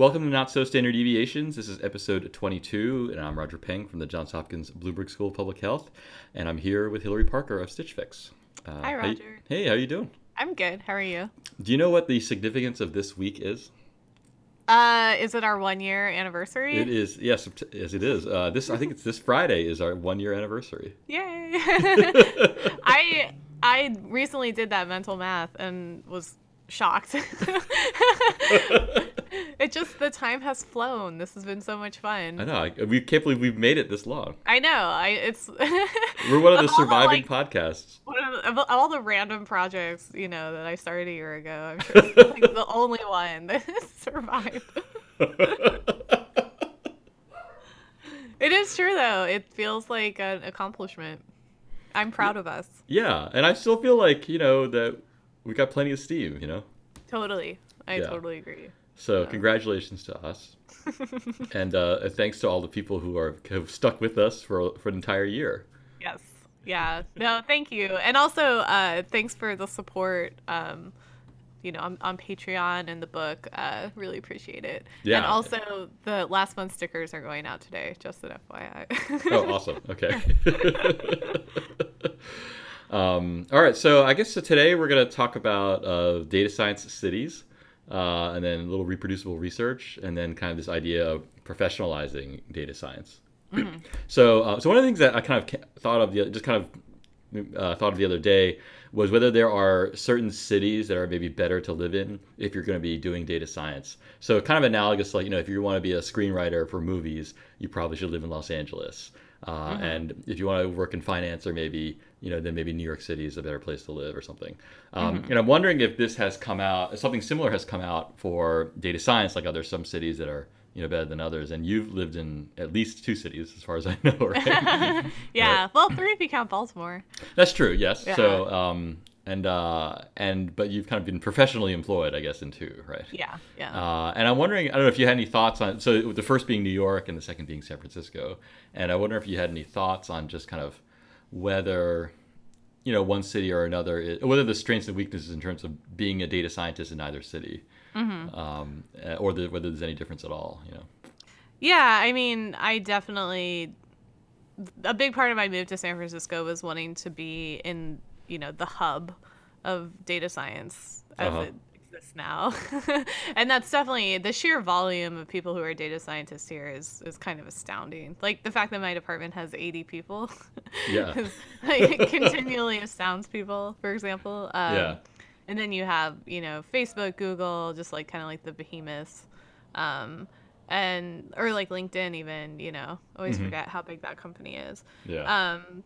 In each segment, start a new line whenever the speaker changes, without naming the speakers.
Welcome to Not So Standard Deviations. This is episode 22, and I'm Roger Peng from the Johns Hopkins Bloomberg School of Public Health, and I'm here with Hilary Parker of Stitch Fix.
Hi,
how you-
Roger.
hey, how are you doing?
I'm good. How are you?
Do you know what the significance of this week is?
Uh, is it our one year anniversary?
It is yes, yes, it is. Uh, this I think it's this Friday is our one year anniversary.
Yay! I I recently did that mental math and was shocked. it just the time has flown. This has been so much fun.
I know. I, we can't believe we've made it this long.
I know. I it's
We're one of the
Of
surviving
like,
podcasts.
one of, the- of all the random projects you know that I started a year ago. I'm sure it's like the only one that survived. It is true though. It feels like an accomplishment. I'm proud of us.
yeah, and I still feel like you know that we got plenty of steam. You know.
Totally. I
Yeah.
totally agree.
So congratulations to us, and uh, thanks to all the people who are have stuck with us for for an entire year.
Yes. Yeah. No, thank you. And also, uh, thanks for the support. Um, you know, on, on Patreon and the book. Uh, really appreciate it.
Yeah.
And also, the last month stickers are going out today. Just an FYI.
Oh, awesome. Okay. um, all right. So I guess so today we're going to talk about uh, data science cities, uh, and then a little reproducible research, and then kind of this idea of professionalizing data science. So, uh, so one of the things that I kind of thought of, the, just kind of uh, thought of the other day, was whether there are certain cities that are maybe better to live in if you're going to be doing data science. So, kind of analogous, like you know, if you want to be a screenwriter for movies, you probably should live in Los Angeles. Uh, And if you want to work in finance, or maybe you know, then maybe New York City is a better place to live, or something. Um, And I'm wondering if this has come out, something similar has come out for data science. Like, are there some cities that are you know better than others? And you've lived in at least two cities, as far as I know, right?
yeah. Well, three if you count Baltimore.
That's true. Yes.
Yeah.
So, um, and uh, and but you've kind of been professionally employed, I guess, in two, right?
Yeah. Yeah.
Uh, and I'm wondering, I don't know if you had any thoughts on. So the first being New York, and the second being San Francisco. And I wonder if you had any thoughts on just kind of whether, you know, one city or another, is, whether the strengths and weaknesses in terms of being a data scientist in either city, um, uh, or the, whether there's any difference at all. You know.
Yeah, I mean, I definitely a big part of my move to San Francisco was wanting to be in, you know, the hub of data science as
Uh-huh.
it exists now. and that's definitely the sheer volume of people who are data scientists here is is kind of astounding. Like the fact that my department has 80 people
Yeah.
is, like, it continually astounds people, for example. Um,
Yeah.
And then you have, you know, Facebook, Google, just like kind of like the behemoths. Um, and, or like LinkedIn, even, you know, always forget how big that company is.
Yeah.
Um,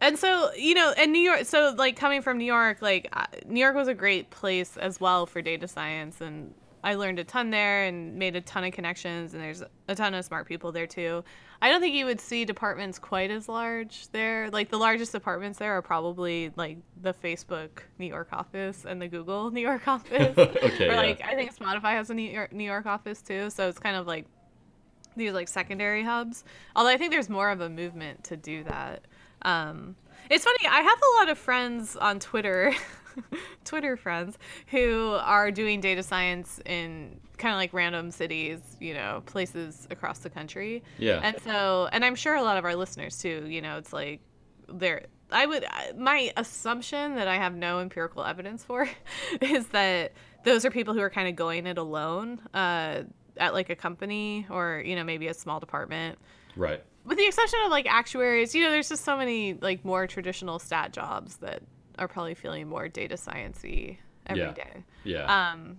and so, you know, and New York, so like coming from New York, like uh, New York was a great place as well for data science. And I learned a ton there and made a ton of connections. And there's a ton of smart people there too. I don't think you would see departments quite as large there. Like the largest departments there are probably like the Facebook New York office and the Google New York office.
Okay,
Or
yeah.
like I think Spotify has a New York, New York office too. So it's kind of like these like secondary hubs. Although I think there's more of a movement to do that. Um, it's funny. I have a lot of friends on Twitter, Twitter friends, who are doing data science in kind of like random cities, you know, places across the country.
Yeah.
And so, and I'm sure a lot of our listeners too. You know, it's like they're. I would. My assumption that I have no empirical evidence for is that those are people who are kind of going it alone. Uh, at like a company or you know maybe a small department
right.
With the exception of like actuaries you know there's just so many like more traditional stat jobs that are probably feeling more data sciencey every
Yeah.
day
Yeah.
um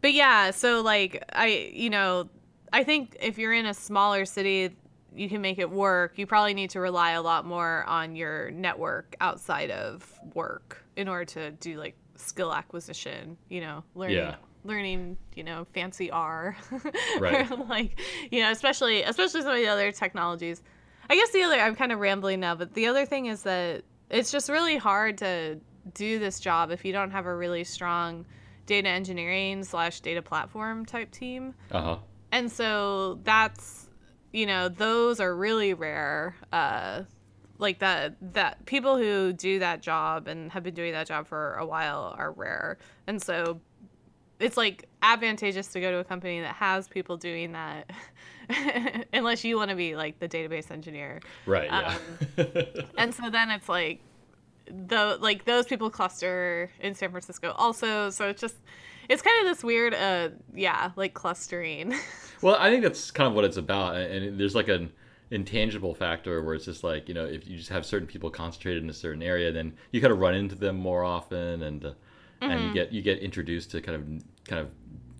but yeah so like i you know i think if you're in a smaller city you can make it work you probably need to rely a lot more on your network outside of work in order to do like skill acquisition you know learning
Yeah.
learning you know fancy r
Right.
like you know especially especially some of the other technologies i guess the other i'm kind of rambling now but the other thing is that it's just really hard to do this job if you don't have a really strong data engineering slash data platform type team
Uh huh.
and so that's you know those are really rare uh like that that people who do that job and have been doing that job for a while are rare and so it's like advantageous to go to a company that has people doing that unless you want to be like the database engineer
right yeah um,
and so then it's like the like those people cluster in san francisco also so it's just it's kind of this weird uh yeah like clustering
well i think that's kind of what it's about and there's like an intangible factor where it's just like you know if you just have certain people concentrated in a certain area then you kind of run into them more often and uh, mm-hmm. and you mm-hmm. get you get introduced to kind of kind of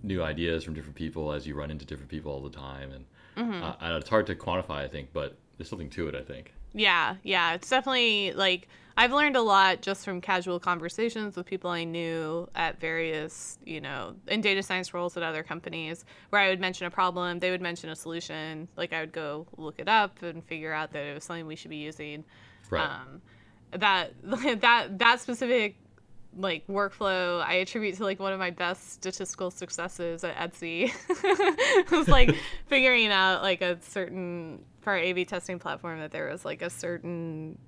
new ideas from different people as you run into different people all the time and mm-hmm. uh, it's hard to quantify i think but there's something to it i think
yeah yeah it's definitely like I've learned a lot just from casual conversations with people I knew at various, you know, in data science roles at other companies where I would mention a problem, they would mention a solution. Like I would go look it up and figure out that it was something we should be using.
Right. Um,
that that that specific like workflow I attribute to like one of my best statistical successes at Etsy. it was like figuring out like a certain for our A/B testing platform that there was like a certain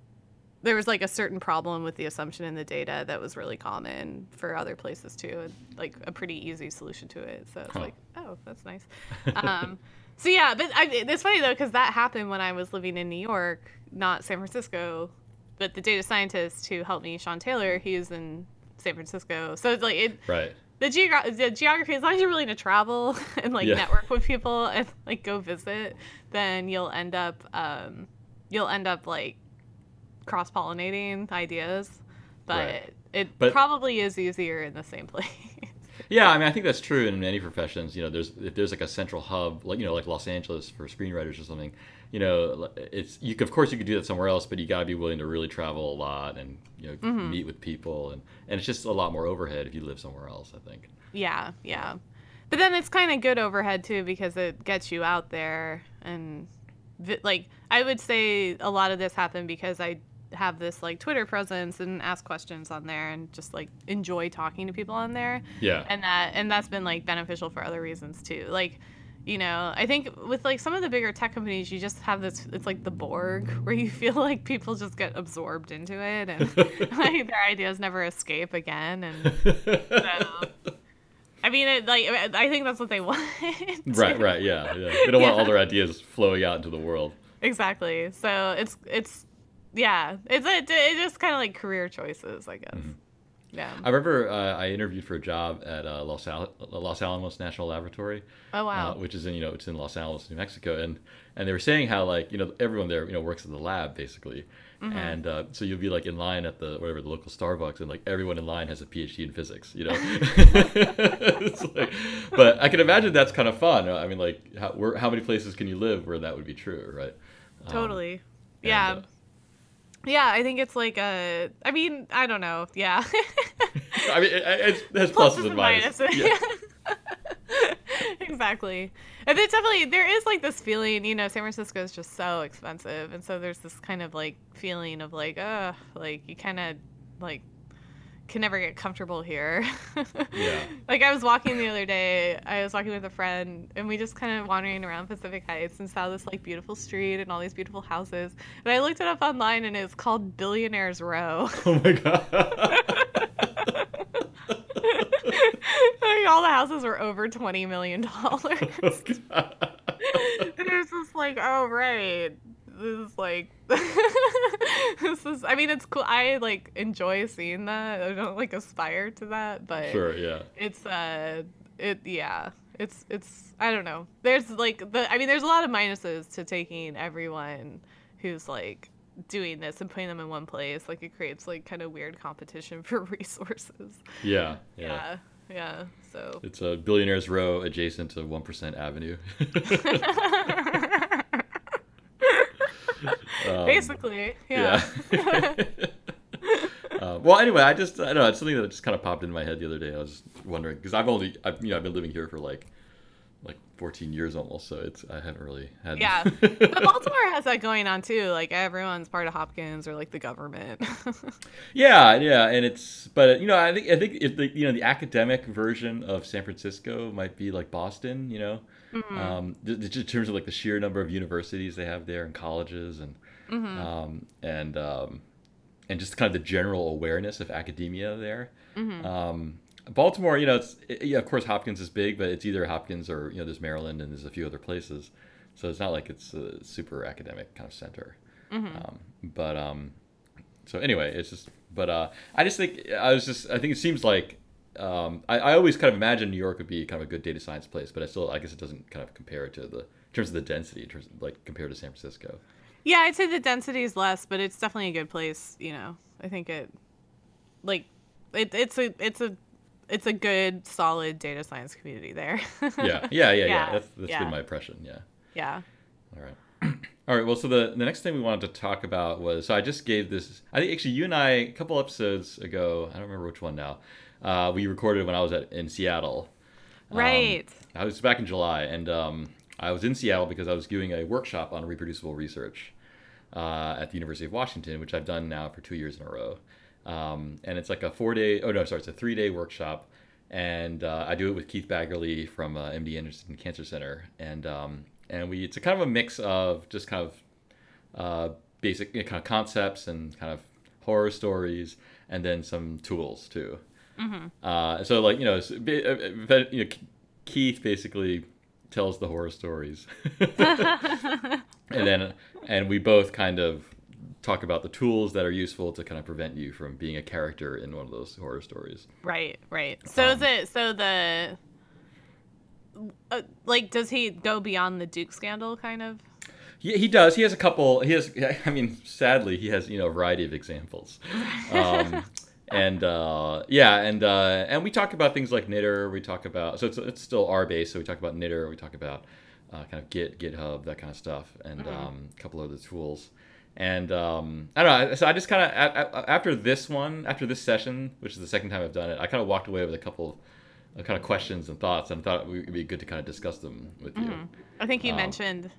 there was like a certain problem with the assumption in the data that was really common for other places too, and like a pretty easy solution to it. So it's huh. like, oh, that's nice. Um, so yeah, but I, it's funny though because that happened when I was living in New York, not San Francisco. But the data scientist who helped me, Sean Taylor, he's in San Francisco. So it's like it,
right.
The, geogra- the geography, as long as you're willing to travel and like yeah. network with people and like go visit, then you'll end up um, you'll end up like cross pollinating ideas, but right. it but, probably is easier in the same place.
yeah, I mean, I think that's true in many professions. You know, there's if there's like a central hub, like you know, like Los Angeles for screenwriters or something. You know, it's you. Of course, you could do that somewhere else, but you got to be willing to really travel a lot and you know mm-hmm. meet with people, and and it's just a lot more overhead if you live somewhere else. I think.
Yeah, yeah, but then it's kind of good overhead too because it gets you out there and like I would say a lot of this happened because I have this like Twitter presence and ask questions on there and just like enjoy talking to people on there.
Yeah.
And that and that's been like beneficial for other reasons too. Like, you know, I think with like some of the bigger tech companies, you just have this. It's like the Borg, where you feel like people just get absorbed into it, and like their ideas never escape again. And so, I mean, it, like I think that's what they want.
right, right, yeah, yeah. They don't yeah. want all their ideas flowing out into the world.
Exactly. So it's it's yeah, it's it, it just kind of like career choices, I guess. Mm-hmm. Yeah.
I remember uh, I interviewed for a job at uh, Los, Al- Los Alamos National Laboratory.
Oh wow.
Uh, which is in you know it's in Los Alamos, New Mexico, and and they were saying how like you know everyone there you know works at the lab basically, mm-hmm. and uh, so you'll be like in line at the whatever the local Starbucks, and like everyone in line has a PhD in physics, you know. like, but I can imagine that's kind of fun. I mean, like how where, how many places can you live where that would be true, right?
Totally. Um, yeah. And, uh, yeah, I think it's like a. I mean, I don't know. Yeah.
I mean, it, it has pluses, pluses and minuses. minuses.
Yeah. exactly. And it's definitely there is like this feeling, you know, San Francisco is just so expensive, and so there's this kind of like feeling of like, uh, like you kind of like can never get comfortable here.
yeah.
Like I was walking the other day, I was walking with a friend and we just kind of wandering around Pacific Heights and saw this like beautiful street and all these beautiful houses. And I looked it up online and it's called Billionaires Row.
Oh my god.
like all the houses were over 20 million dollars. Oh, and it was just like, oh right this is like this is i mean it's cool i like enjoy seeing that i don't like aspire to that but
sure yeah.
it's uh it yeah it's it's i don't know. There's like the i mean there's a lot of minuses to taking everyone who's like doing this and putting them in one place like it creates like kind of weird competition for resources.
Yeah
yeah. Yeah, yeah so.
It's a billionaires row adjacent to 1% avenue
Um, Basically, yeah.
yeah. uh, well, anyway, I just I don't know it's something that just kind of popped into my head the other day. I was wondering because I've only I've, you know I've been living here for like like 14 years almost, so it's I haven't really had.
Yeah, but Baltimore has that going on too. Like everyone's part of Hopkins or like the government.
yeah, yeah, and it's but you know I think I think if the you know the academic version of San Francisco might be like Boston, you know, mm-hmm. um, in terms of like the sheer number of universities they have there and colleges and mm-hmm. um, and um, and just kind of the general awareness of academia there. Mm-hmm. Um, Baltimore, you know, it's it, yeah, of course Hopkins is big, but it's either Hopkins or you know there's Maryland and there's a few other places, so it's not like it's a super academic kind of center.
Mm-hmm.
Um, but um, so anyway, it's just but uh, I just think I was just I think it seems like um, I, I always kind of imagine New York would be kind of a good data science place, but I still I guess it doesn't kind of compare to the in terms of the density, in terms of, like compared to San Francisco.
Yeah, I'd say the density is less, but it's definitely a good place. You know, I think it, like, it, it's a it's a it's a good solid data science community there.
yeah, yeah, yeah, yeah.
Yeah,
That's that's
yeah.
been my impression. Yeah.
yeah.
All right. All right. Well, so the, the next thing we wanted to talk about was so I just gave this. I think actually you and I a couple episodes ago. I don't remember which one now. Uh, we recorded when I was at in Seattle. Um,
Right.
I was back in July, and um, I was in Seattle because I was doing a workshop on reproducible research uh, at the University of Washington, which I've done now for two years in a row. Um, and it's like a four day, oh no, sorry, it's a three day workshop. And uh, I do it with Keith Baggerly from uh, MD Anderson Cancer Center. And, um, and we, it's a kind of a mix of just kind of uh, basic you know, kind of concepts and kind of horror stories, and then some tools too. Uh, so like you know, uh, uh, you know, Keith basically tells the horror stories, and then and we both kind of talk about the tools that are useful to kind of prevent you from being a character in one of those horror stories.
Right. Right. So is
Um,
it so the. Uh, like, does he go beyond the Duke scandal, kind of?
He, he does. He has a couple. He has. I mean, sadly, he has you know a variety of examples. Um, and uh, yeah, and uh, and we talk about things like knitr. We talk about so it's it's still R based. So we talk about knitr. We talk about uh, kind of Git, GitHub, that kind of stuff, and um, a couple other tools. And um, I don't know. So I just kind of after this one, after this session, which is the second time I've done it, I kind of walked away with a couple of kind of questions and thoughts, and thought it would be good to kind of discuss them with you.
I think you
Um,
mentioned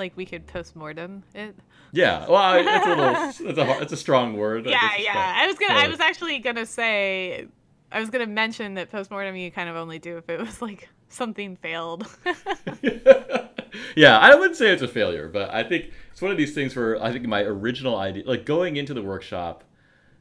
like we could postmortem it.
Yeah, well, I- it's a little, it's a, hard- it's a strong word.
Yeah, yeah.
strong.
I was gonna. I was actually gonna say. I was gonna mention that postmortem you kind of only do if it was like something failed.
yeah, I wouldn't say it's a failure, but I think it's one of these things where I think my original idea, like going into the workshop,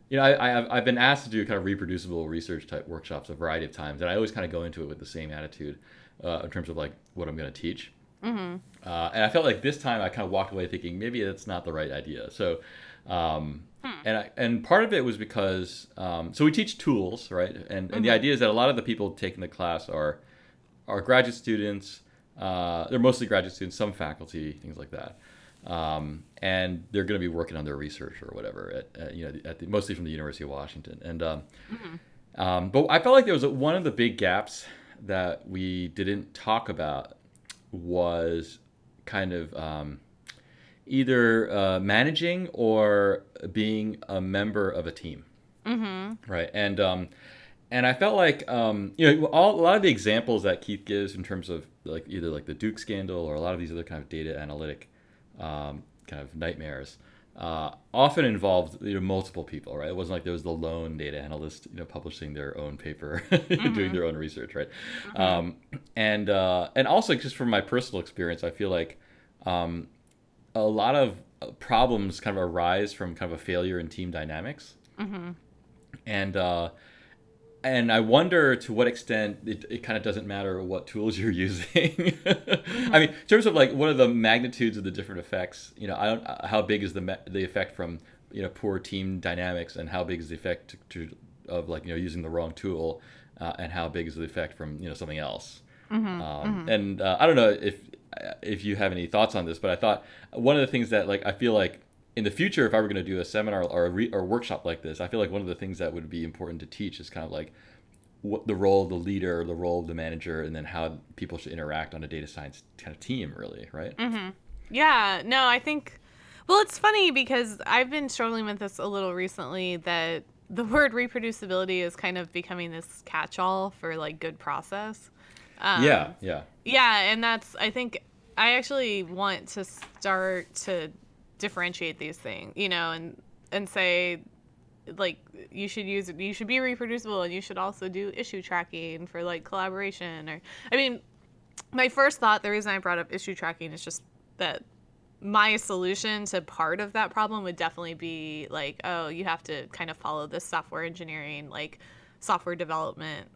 you know, I, I have, I've been asked to do kind of reproducible research type workshops a variety of times, and I always kind of go into it with the same attitude uh, in terms of like what I'm going to teach. Mm-hmm. Uh, and I felt like this time I kind of walked away thinking maybe that's not the right idea. So, um, and I, and part of it was because um, so we teach tools, right? And and the idea is that a lot of the people taking the class are are graduate students. Uh, they're mostly graduate students, some faculty, things like that. Um, and they're going to be working on their research or whatever at, at you know at the, mostly from the University of Washington. And um, um, but I felt like there was a, one of the big gaps that we didn't talk about was kind of um, either uh, managing or being a member of a team
mm-hmm.
right and um and i felt like um you know all, a lot of the examples that keith gives in terms of like either like the duke scandal or a lot of these other kind of data analytic um, kind of nightmares uh, often involved you know multiple people right? It wasn't like there was the lone data analyst you know publishing their own paper doing their own research right? Um, and uh, and also just from my personal experience i feel like um, a lot of uh, problems kind of arise from kind of a failure in team dynamics. And uh, and I wonder to what extent it, it kind of doesn't matter what tools you're using. I mean, in terms of like what are the magnitudes of the different effects? You know, I don't uh, how big is the the effect from you know poor team dynamics, and how big is the effect to, to, of like you know using the wrong tool, uh, and how big is the effect from you know something else. um, And uh, I don't know if if you have any thoughts on this, but I thought one of the things that like I feel like in the future, if I were going to do a seminar or a re- or workshop like this, I feel like one of the things that would be important to teach is kind of like what the role of the leader, the role of the manager, and then how people should interact on a data science kind of team, really, right?
Yeah, no, I think. Well, it's funny because I've been struggling with this a little recently that the word reproducibility is kind of becoming this catch all for like good process. Um,
yeah, yeah,
Yeah, and that's, I think, I actually want to start to differentiate these things, you know, and, and say, like you should use you should be reproducible and you should also do issue tracking for like collaboration or i mean my first thought the reason i brought up issue tracking is just that my solution to part of that problem would definitely be like oh you have to kind of follow this software engineering like software development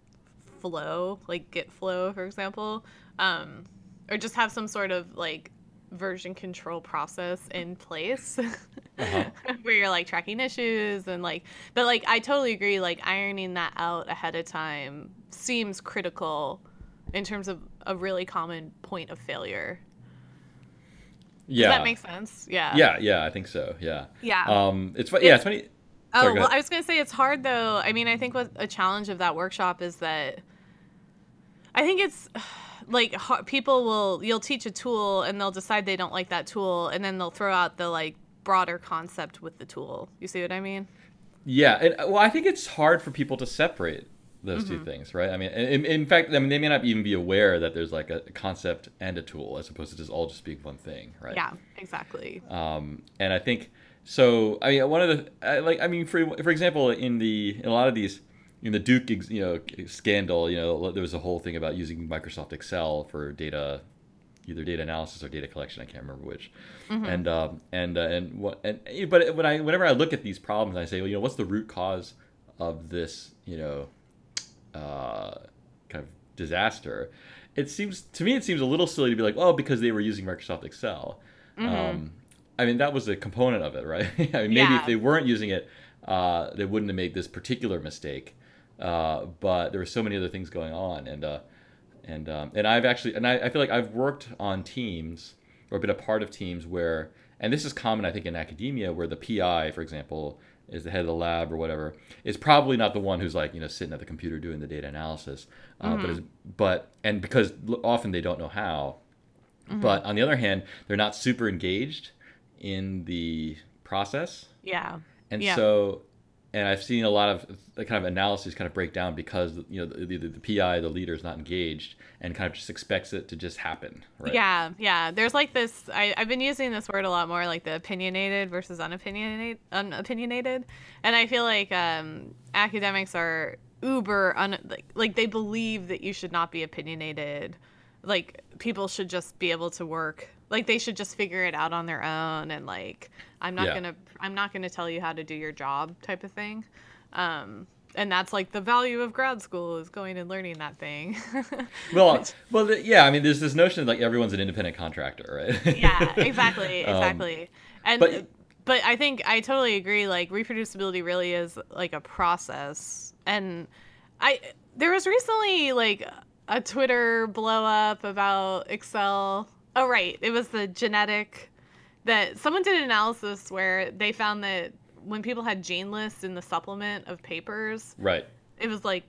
flow, like Git flow, for example, um, or just have some sort of like version control process in place uh-huh. where you're like tracking issues and like but like I totally agree like ironing that out ahead of time seems critical in terms of a really common point of failure.
Yeah.
Does that makes sense? Yeah.
Yeah, yeah, I think so. Yeah.
Yeah.
Um it's, it's yeah, it's funny.
Sorry, oh, well, I was to say it's hard though. I mean, I think what a challenge of that workshop is that I think it's like people will you'll teach a tool and they'll decide they don't like that tool and then they'll throw out the like broader concept with the tool. You see what I mean?
Yeah, and well, I think it's hard for people to separate those mm-hmm. two things, right? I mean, in, in, fact, I mean, they may not even be aware that there's like a concept and a tool as opposed to just all just being one thing, right?
Yeah, exactly.
Um, and I think so. I mean, one of the like, I mean, for for example, in the in a lot of these in the Duke, you know, scandal, you know, there was a whole thing about using Microsoft Excel for data, either data analysis or data collection. I can't remember which. Mm-hmm. And um, and uh, and what and but when I whenever I look at these problems, I say, well, you know, what's the root cause of this, you know, uh, kind of disaster? It seems to me, it seems a little silly to be like, oh, because they were using Microsoft Excel. Mm-hmm. Um, I mean, that was a component of it, right? I mean, maybe yeah. if they weren't using it, uh, they wouldn't have made this particular mistake. Uh, but there were so many other things going on, and uh, and um, and I've actually and I, I feel like I've worked on teams or been a part of teams where, and this is common I think in academia where the PI, for example, is the head of the lab or whatever, is probably not the one who's like you know sitting at the computer doing the data analysis, uh, mm-hmm. but is, but and because often they don't know how, mm-hmm. but on the other hand, they're not super engaged in the process.
Yeah.
And
yeah.
so and I've seen a lot of kind of analysis kind of break down because you know the, the, the, PI, the leader, is not engaged and kind of just expects it to just happen. Right?
Yeah, yeah. There's like this. I, I've been using this word a lot more, like the opinionated versus unopinionated, unopinionated, and I feel like um, academics are uber un, like, like they believe that you should not be opinionated. Like people should just be able to work like they should just figure it out on their own and like i'm not yeah. gonna i'm not gonna tell you how to do your job type of thing. Um and that's like the value of grad school is going and learning that thing.
Well well yeah i mean there's this notion like everyone's an independent contractor right?
Yeah exactly um, exactly um, and but, but i think i totally agree like reproducibility really is like a process. And i there was recently like a twitter blow up about excel Oh right, it was the genetic that someone did an analysis where they found that when people had gene lists in the supplement of papers,
right,
it was like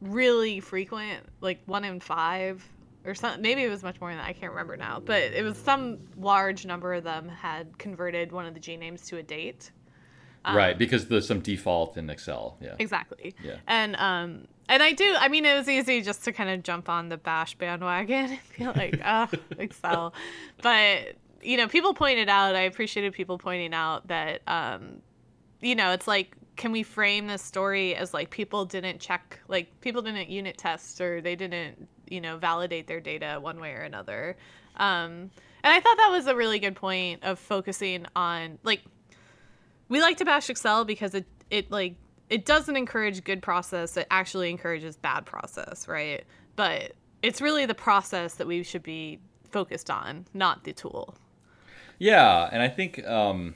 really frequent, like one in five or something. Maybe it was much more than that. I can't remember now, but it was some large number of them had converted one of the gene names to a date.
Um, right, because there's some default in Excel. Yeah.
Exactly.
Yeah.
And um, and I do. I mean, it was easy just to kind of jump on the Bash bandwagon and feel like, oh, Excel. But you know, people pointed out. I appreciated people pointing out that, um, you know, it's like, can we frame this story as like people didn't check, like people didn't unit test or they didn't, you know, validate their data one way or another. Um, and I thought that was a really good point of focusing on like we like to bash Excel because it it like it doesn't encourage good process it actually encourages bad process right? But it's really the process that we should be focused on not the tool.
Yeah and i think um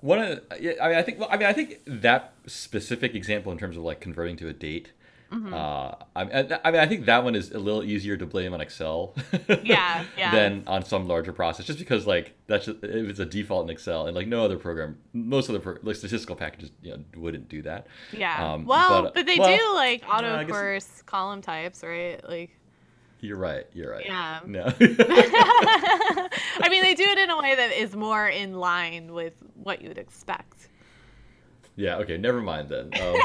one of the, I mean I think well I mean I think that specific example in terms of like converting to a date Mm-hmm. Uh, I, I, mean, I think that one is a little easier to blame on Excel.
yeah, yeah.
Than on some larger process, just because like that's just, if it's a default in Excel, and like no other program, most other pro, like statistical packages, you know, wouldn't do that.
Yeah. Um, well, but, but they well, do like auto uh, coerce column types, right? Like.
You're right. You're right.
Yeah.
No.
I mean, they do it in a way that is more in line with what you would expect.
Yeah. Okay. Never mind then. Um,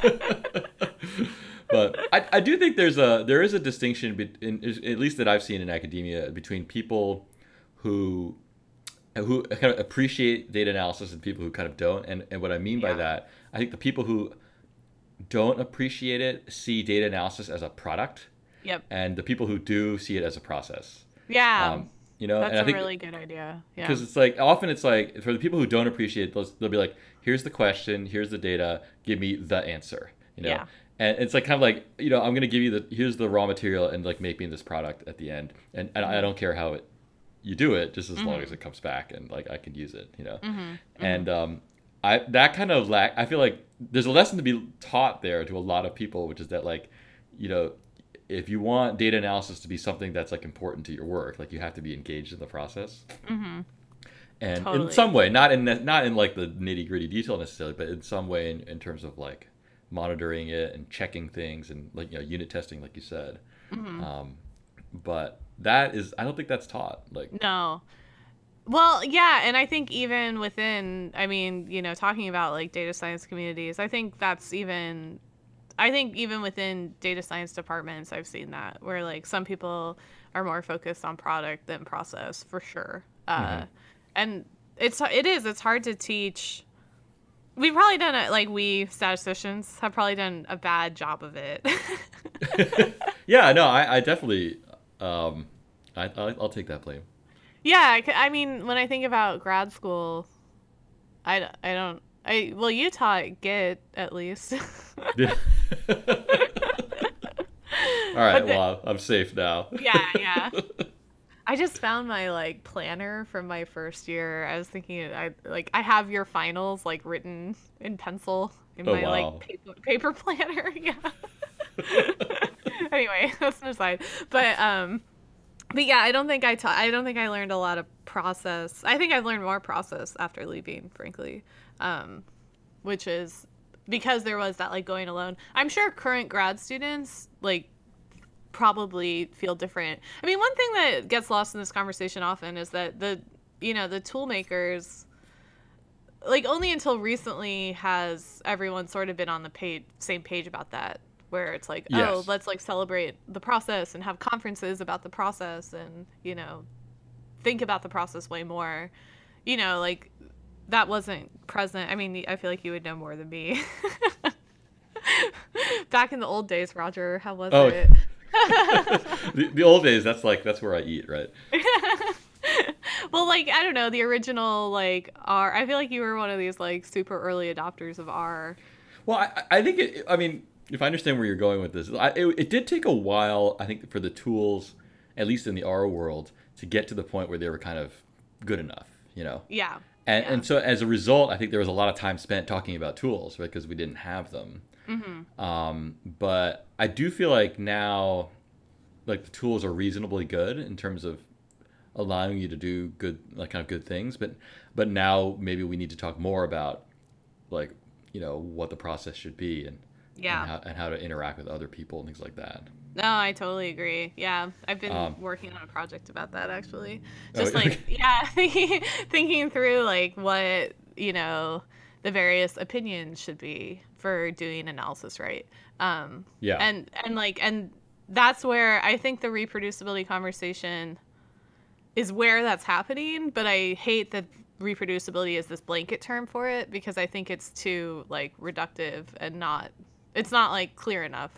but I, I do think there's a there is a distinction between at least that I've seen in academia between people who who kind of appreciate data analysis and people who kind of don't. And and what I mean yeah. by that, I think the people who don't appreciate it see data analysis as a product.
Yep.
And the people who do see it as a process.
Yeah. Um,
you know,
that's
and I
a
think,
really good idea. Yeah.
Because it's like often it's like for the people who don't appreciate those, they'll be like, "Here's the question. Here's the data. Give me the answer." You know.
Yeah.
and it's like kind of like you know i'm gonna give you the here's the raw material and like make me this product at the end and, and i mm-hmm. don't care how it you do it just as long as mm-hmm. it comes back and like i can use it you know mm-hmm. and um i that kind of lack i feel like there's a lesson to be taught there to a lot of people which is that like you know if you want data analysis to be something that's like important to your work like you have to be engaged in the process and in some way not in not in like the nitty gritty detail necessarily but in some way in, in terms of like monitoring it and checking things and like you know unit testing like you said um, but that is i don't think that's taught like
No. Well, yeah, and I think even within, I mean, you know, talking about like data science communities, I think that's even, I think even within data science departments, I've seen that where like some people are more focused on product than process for sure. Uh, and it's it is it's hard to teach. We've probably done it like we statisticians have probably done a bad job of it.
yeah no i, I definitely um, I, I'll, I'll take that blame
Yeah, i mean, when I think about grad school, i, I don't. I well, you taught Git at least.
Yeah. all right
But
well i'm safe now
yeah, yeah. I just found my like planner from my first year. I was thinking, I like I have your finals like written in pencil in
Oh,
my
wow.
like paper, paper planner. Yeah. anyway, that's an aside. But um, but yeah, I don't think I taught. I don't think I learned a lot of process. I think I've learned more process after leaving, frankly. Um, which is because there was that like going alone. I'm sure current grad students like probably feel different. I mean, one thing that gets lost in this conversation often is that the you know the tool makers like only until recently has everyone sort of been on the page same page about that where it's like oh let's like celebrate the process and have conferences about the process and you know think about the process way more you know like that wasn't present i mean i feel like you would know more than me back in the old days roger how was
Oh.
it
the, the old days that's like that's where i eat right
well like i don't know the original like r i feel like you were one of these like super early adopters of r
Well, I, I think it. I mean, if I understand where you're going with this, I, it, it did take a while. I think for the tools, at least in the R world, to get to the point where they were kind of good enough. You know,
yeah
and
Yeah.
and so as a result, I think there was a lot of time spent talking about tools, right? Because we didn't have them. Um, but I do feel like now, like the tools are reasonably good in terms of allowing you to do good, like kind of good things. But but now maybe we need to talk more about like you know what the process should be and
Yeah.
and how, and how to interact with other people and things like that.
No, I totally agree. Yeah, I've been
Um,
working on a project about that actually.
Oh,
Just like
okay.
yeah, thinking, thinking through like what you know the various opinions should be for doing analysis right. Um,
Yeah.
and and like and that's where I think the reproducibility conversation is where that's happening. But I hate that reproducibility is this blanket term for it because I think it's too like reductive and not. It's not like clear enough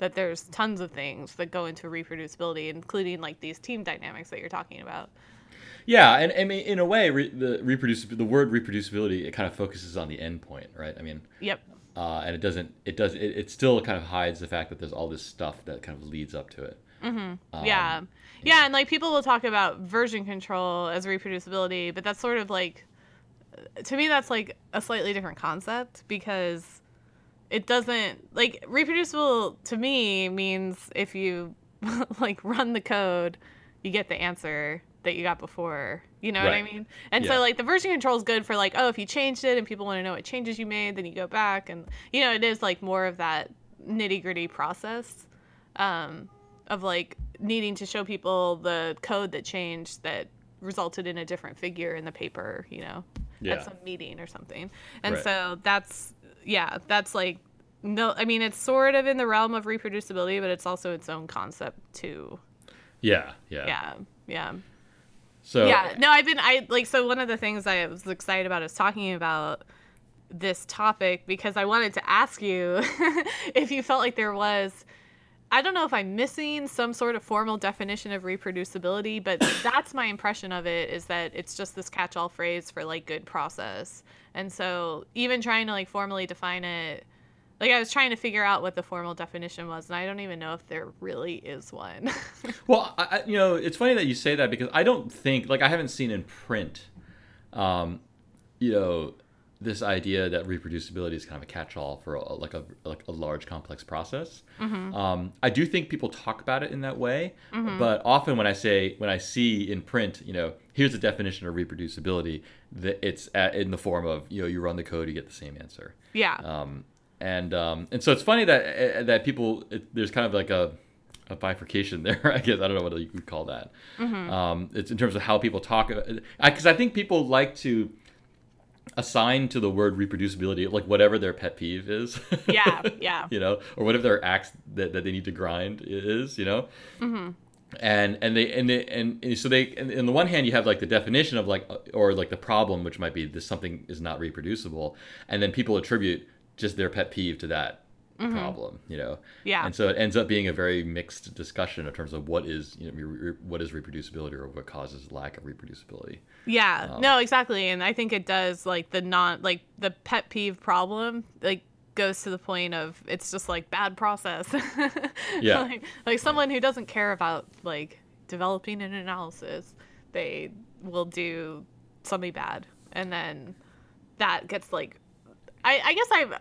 that there's tons of things that go into reproducibility, including like these team dynamics that you're talking about.
Yeah, and I mean, in a way, re- the reproducibility, the word reproducibility, it kind of focuses on the endpoint, right? I mean,
Yep.
uh, and it doesn't, it does, it, it still kind of hides the fact that there's all this stuff that kind of leads up to it. Um,
yeah. Yeah, and like people will talk about version control as reproducibility, but that's sort of like to me that's like a slightly different concept because it doesn't like reproducible to me means if you like run the code, you get the answer that you got before. You know what I mean? And
Yeah.
so like the version control is good for like, oh, if you changed it and people want to know what changes you made, then you go back and you know, it is like more of that nitty gritty process um, of like needing to show people the code that changed that resulted in a different figure in the paper, you know,
Yeah.
at some meeting or something. And
Right.
so that's, yeah, that's like, no, I mean, it's sort of in the realm of reproducibility, but it's also its own concept too.
Yeah, yeah.
Yeah, yeah.
So
Yeah, no, I've been I like so one of the things I was excited about is talking about this topic because I wanted to ask you if you felt like there was I don't know if I'm missing some sort of formal definition of reproducibility, but that's my impression of it is that it's just this catch-all phrase for like good process. And so even trying to like formally define it like I was trying to figure out what the formal definition was, and I don't even know if there really is one.
well, I, you know, it's funny that you say that because I don't think like I haven't seen in print, um, you know, this idea that reproducibility is kind of a catch-all for a, like a like a large complex process. Um, I do think people talk about it in that way, but often when I say when I see in print, you know, here's a definition of reproducibility, that it's at, in the form of you know you run the code, you get the same answer.
yeah.
Um, and um, and so it's funny that uh, that people it, there's kind of like a, a bifurcation there. I guess I don't know what you would call that. Um, it's in terms of how people talk because I, think people like to assign to the word reproducibility like whatever their pet peeve is.
yeah. Yeah.
you know, or whatever their axe that, that they need to grind is, you know. Mm-hmm. And and they and they, and, and so they and on the one hand you have like the definition of like uh, or like the problem which might be this something is not reproducible, and then people attribute just their pet peeve to that problem, you know.
Yeah.
And so it ends up being a very mixed discussion in terms of what is you know re- re- what is reproducibility or what causes lack of reproducibility.
Yeah,
Um,
no, exactly. And I think it does like the non like the pet peeve problem like goes to the point of it's just like bad process.
Yeah.
like, like someone who doesn't care about like developing an analysis, they will do something bad and then that gets like I I guess I've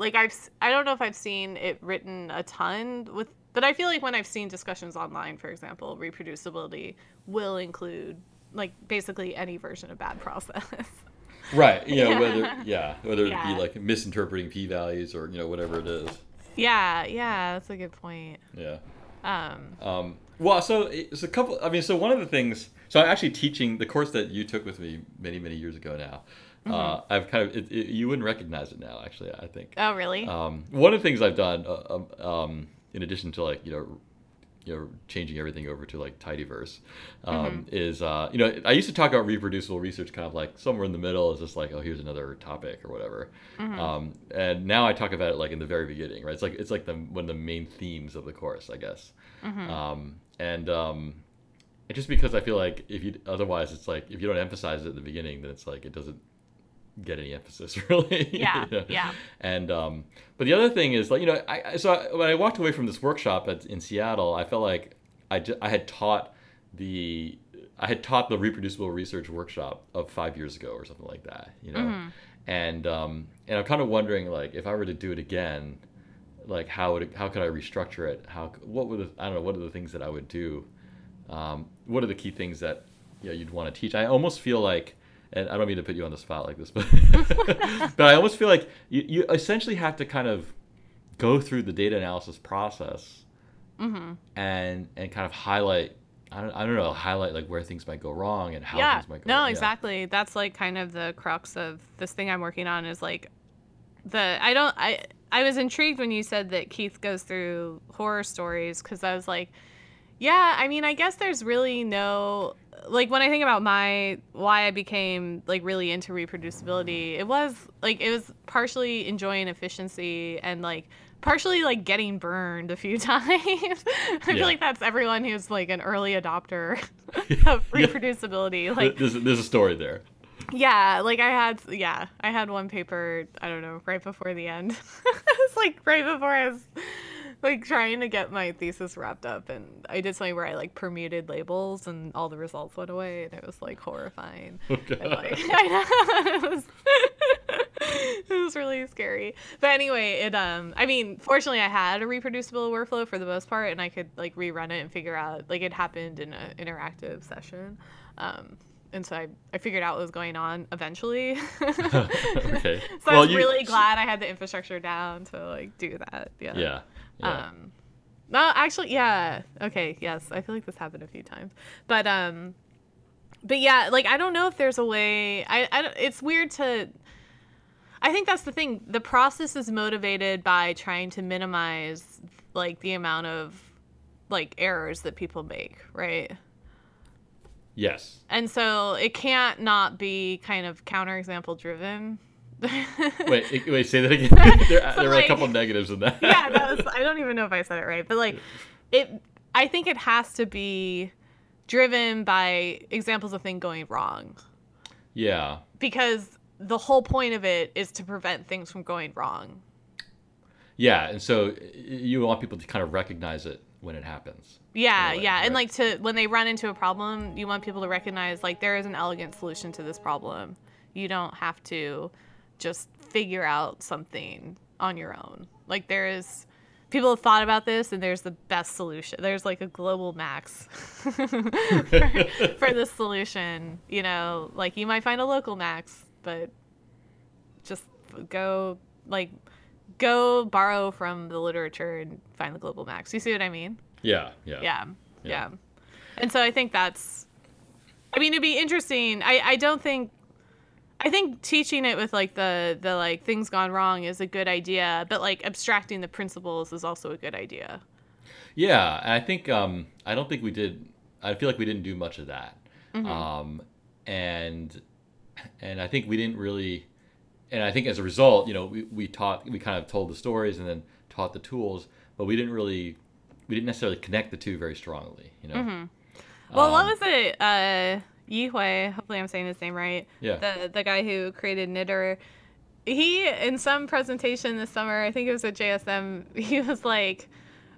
like I've I don't know if I've seen it written a ton with but I feel like when I've seen discussions online, for example, reproducibility will include like basically any version of bad process.
Right. You know
Yeah.
whether yeah whether it be like misinterpreting p values or you know whatever it is.
yeah, yeah, that's a good point.
Yeah.
Um,
Um, well, so it's a couple. I mean, so one of the things. So I'm actually teaching the course that you took with me many, many years ago. Now, uh, I've kind of it, it, you wouldn't recognize it now. Actually, I think.
oh really?
Um, one of the things I've done, uh, um, um, in addition to like you know, you know, changing everything over to like tidyverse, um, is uh, you know, I used to talk about reproducible research kind of like somewhere in the middle. Is just like, oh, here's another topic or whatever. Um, and now I talk about it like in the very beginning, right? It's like it's like the one of the main themes of the course, I guess. Um, and um, and just because I feel like if you otherwise, it's like if you don't emphasize it at the beginning, then it's like it doesn't get any emphasis really.
Yeah,
You know?
yeah.
And um, but the other thing is like you know I so I, when I walked away from this workshop at, in Seattle, I felt like I, ju- I had taught the I had taught the reproducible research workshop of five years ago or something like that, you know.
Mm-hmm.
And um, and I'm kind of wondering like if I were to do it again, like how would it, how could I restructure it? How what would the, I don't know what are the things that I would do? Um, what are the key things that you know, you'd want to teach? I almost feel like, and I don't mean to put you on the spot like this, but but I almost feel like you, you essentially have to kind of go through the data analysis process
Mm-hmm.
and and kind of highlight. I don't, I don't know, highlight like where things might go wrong and how
yeah.
things might go
No,
wrong. Yeah.
exactly. That's like kind of the crux of this thing I'm working on is like the I don't I I was intrigued when you said that Keith goes through horror stories because I was like, yeah, I mean, I guess there's really no like when I think about my why I became like really into reproducibility, it was like it was partially enjoying efficiency and like partially like getting burned a few times. I
Yeah.
feel like that's everyone who's like an early adopter of
Yeah.
reproducibility. Like
there's, there's a story there.
yeah, like I had yeah, I had one paper, I don't know, right before the end. it's like right before I was like trying to get my thesis wrapped up and I did something where I like permuted labels and all the results went away and it was like horrifying.
Okay.
And, like, I know. It was, it was really scary. But anyway, it um I mean, fortunately I had a reproducible workflow for the most part and I could like rerun it and figure out like it happened in an interactive session. Um and so I, I figured out what was going on eventually.
okay.
So I
Well,
was
you-
really glad I had the infrastructure down to like do that. Yeah.
Yeah. Yeah.
Um, no, actually, yeah. Okay, yes. I feel like this happened a few times, but um, but yeah, like I don't know if there's a way. I, I don't- it's weird to. I think that's the thing. The process is motivated by trying to minimize like the amount of like errors that people make, right?
Yes.
And so it can't not be kind of counterexample driven.
Wait, it- wait. Say that again. there,
So,
there were
like-
a couple negatives in that.
yeah, that was, I don't even know if I said it right, but like it I think it has to be driven by examples of things going wrong
yeah.
because the whole point of it is to prevent things from going wrong.
Yeah, and so you want people to kind of recognize it when it happens.
Yeah, yeah. And like to when they run into a problem, you want people to recognize like there is an elegant solution to this problem. You don't have to just figure out something on your own. Like there is people have thought about this and there's the best solution. There's like a global max for, for this solution, you know, like you might find a local max, but just go like go borrow from the literature and find the global max. You see what I mean?
Yeah, yeah.
yeah,
Yeah.
yeah. And so I think that's. I mean, it'd be interesting. I I don't think. I think teaching it with like the the like things gone wrong is a good idea, but like abstracting the principles is also a good idea.
Yeah, and I think um, I don't think we did. I feel like we didn't do much of that,
Mm-hmm.
um, and and I think we didn't really. And I think as a result, you know, we, we taught, we kind of told the stories and then taught the tools, but we didn't really, we didn't necessarily connect the two very strongly, you know.
Mm-hmm. Well, what
Um,
was it? Uh, Yihui. Hopefully, I'm saying his name right.
Yeah.
The the guy who created knitr. He in some presentation this summer, I think it was at JSM. He was like,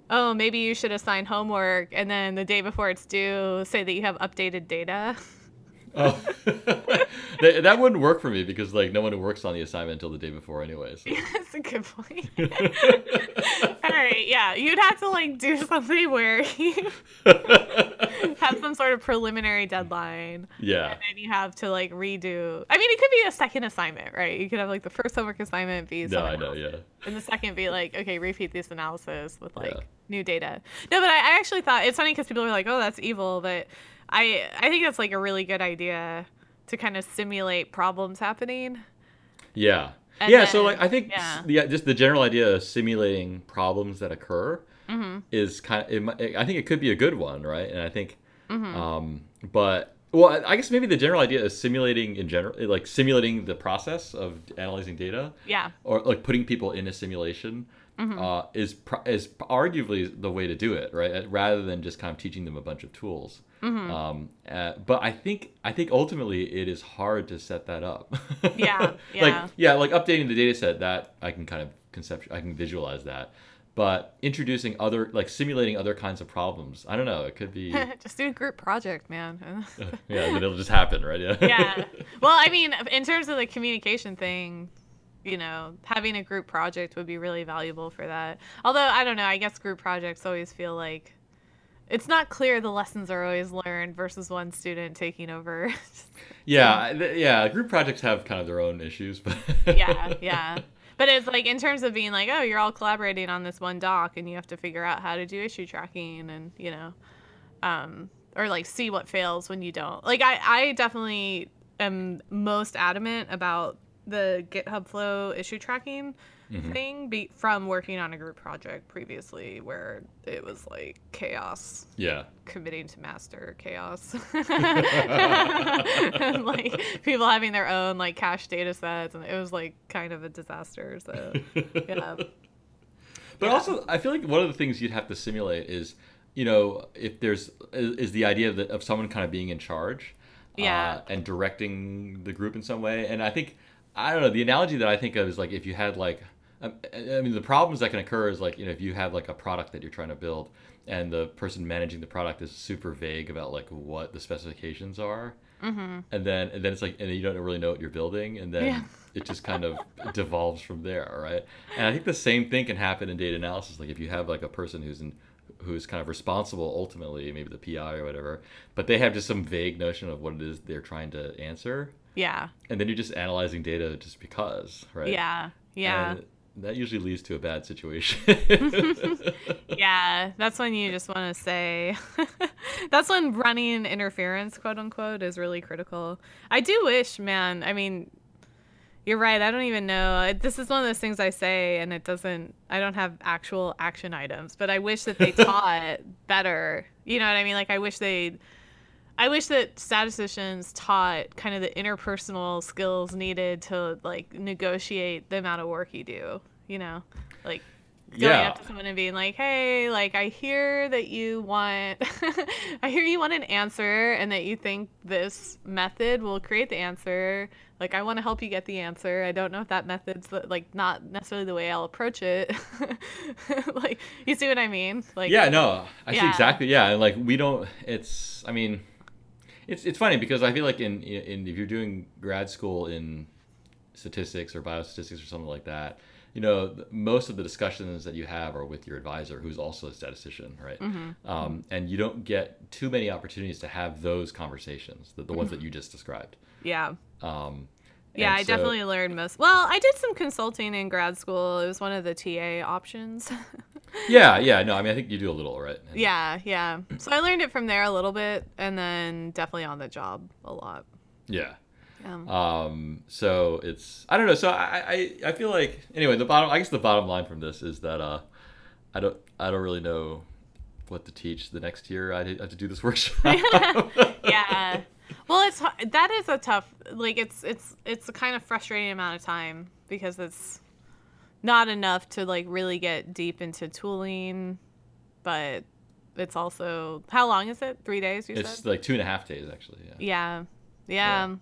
"Oh, maybe you should assign homework, and then the day before it's due, say that you have updated data."
Oh, that, that wouldn't work for me because like no one who works on the assignment until the day before, anyways.
That's a good point. All right, yeah, you'd have to like do something where you have some sort of preliminary deadline.
yeah,
And then you have to like redo. I mean, it could be a second assignment, right? You could have like the first homework assignment be
no, I know, yeah.
and the second be like, okay, repeat this analysis with like
Yeah.
new data. No, but I, I actually thought it's funny because people are like, oh, that's evil, but I I think that's like a really good idea to kind of simulate problems happening.
Yeah.
And
yeah, so like I think
yeah.
yeah, just the general idea of simulating problems that occur
Mm-hmm.
is kind of it, I think it could be a good one, right? And I think
Mm-hmm.
um but well, I- guess maybe the general idea is simulating in general like simulating the process of analyzing data
Yeah.
or like putting people in a simulation
Mm-hmm.
uh, is is arguably the way to do it, right? Rather than just kind of teaching them a bunch of tools.
Mm-hmm.
Um, uh, but I think I think ultimately it is hard to set that up.
Yeah, yeah.
like yeah, like updating the data set that I can kind of concept I can visualize that. But introducing other like simulating other kinds of problems, I don't know. It could be
Just do a group project, man.
Yeah, then it'll just happen, right? Yeah.
yeah. Well, I mean, in terms of the communication thing, you know, having a group project would be really valuable for that. Although, I don't know, I guess group projects always feel like it's not clear the lessons are always learned versus one student taking over.
yeah, yeah. Group projects have kind of their own issues, but
yeah, yeah. But it's like in terms of being like, oh, you're all collaborating on this one doc and you have to figure out how to do issue tracking and, you know, um, or like see what fails when you don't. Like I, I definitely am most adamant about the GitHub Flow issue tracking thing be, from working on a group project previously where it was like chaos
yeah.
committing to master chaos and like people having their own like cache data sets and it was like kind of a disaster so yeah
But
Yeah.
also, I feel like one of the things you'd have to simulate is, you know, if there's is, the idea of, the, of someone kind of being in charge,
Yeah.
uh, and directing the group in some way. And I think I don't know the analogy that I think of is like if you had like, I I mean, the problems that can occur is like you know if you have like a product that you're trying to build, and the person managing the product is super vague about like what the specifications are.
mm-hmm.
And then, and then it's like, and then you don't really know what you're building, and then
Yeah.
it just kind of devolves from there, right? And I think the same thing can happen in data analysis. Like if you have like a person who's in, who's kind of responsible ultimately, maybe the PI or whatever, but they have just some vague notion of what it is they're trying to answer,
yeah
and then you're just analyzing data just because, right?
yeah yeah
And that usually leads to a bad situation.
yeah that's when you just want to say that's when running interference quote unquote is really critical i do wish man i mean you're right i don't even know this is one of those things i say and it doesn't i don't have actual action items but i wish that they taught better you know what i mean like i wish they I wish that statisticians taught kind of the interpersonal skills needed to like negotiate the amount of work you do. You know, like going
Yeah.
up to someone and being like, "Hey, like I hear that you want, I hear you want an answer, and that you think this method will create the answer. Like I want to help you get the answer. I don't know if that method's the, like not necessarily the way I'll approach it. like you see what I mean? Like
yeah, no, I see exactly. Yeah, like we don't. It's. I mean, it's it's funny because I feel like in in if you're doing grad school in statistics or biostatistics or something like that, you know, most of the discussions that you have are with your advisor, who's also a statistician, right?
Mm-hmm.
Um, and you don't get too many opportunities to have those conversations, the, the ones that
Mm-hmm.
you just described.
yeah.
Um,
Yeah, I
so-
definitely learned most. Well, I did some consulting in grad school. It was one of the TA options.
Yeah, yeah. No, I mean, I think you do a little, right? And-
yeah, yeah. So I learned it from there a little bit, and then definitely on the job a lot.
Yeah.
Yeah.
Um, so it's I don't know. So I, I I feel like anyway the bottom I guess the bottom line from this is that uh I don't I don't really know what to teach the next year. I have to do this workshop.
yeah. Well, it's that is a tough like it's it's it's a kind of frustrating amount of time because it's not enough to like really get deep into tooling, but it's also how long is it? Three days? You
it's
said.
like two and a half days actually. Yeah.
Yeah. Yeah.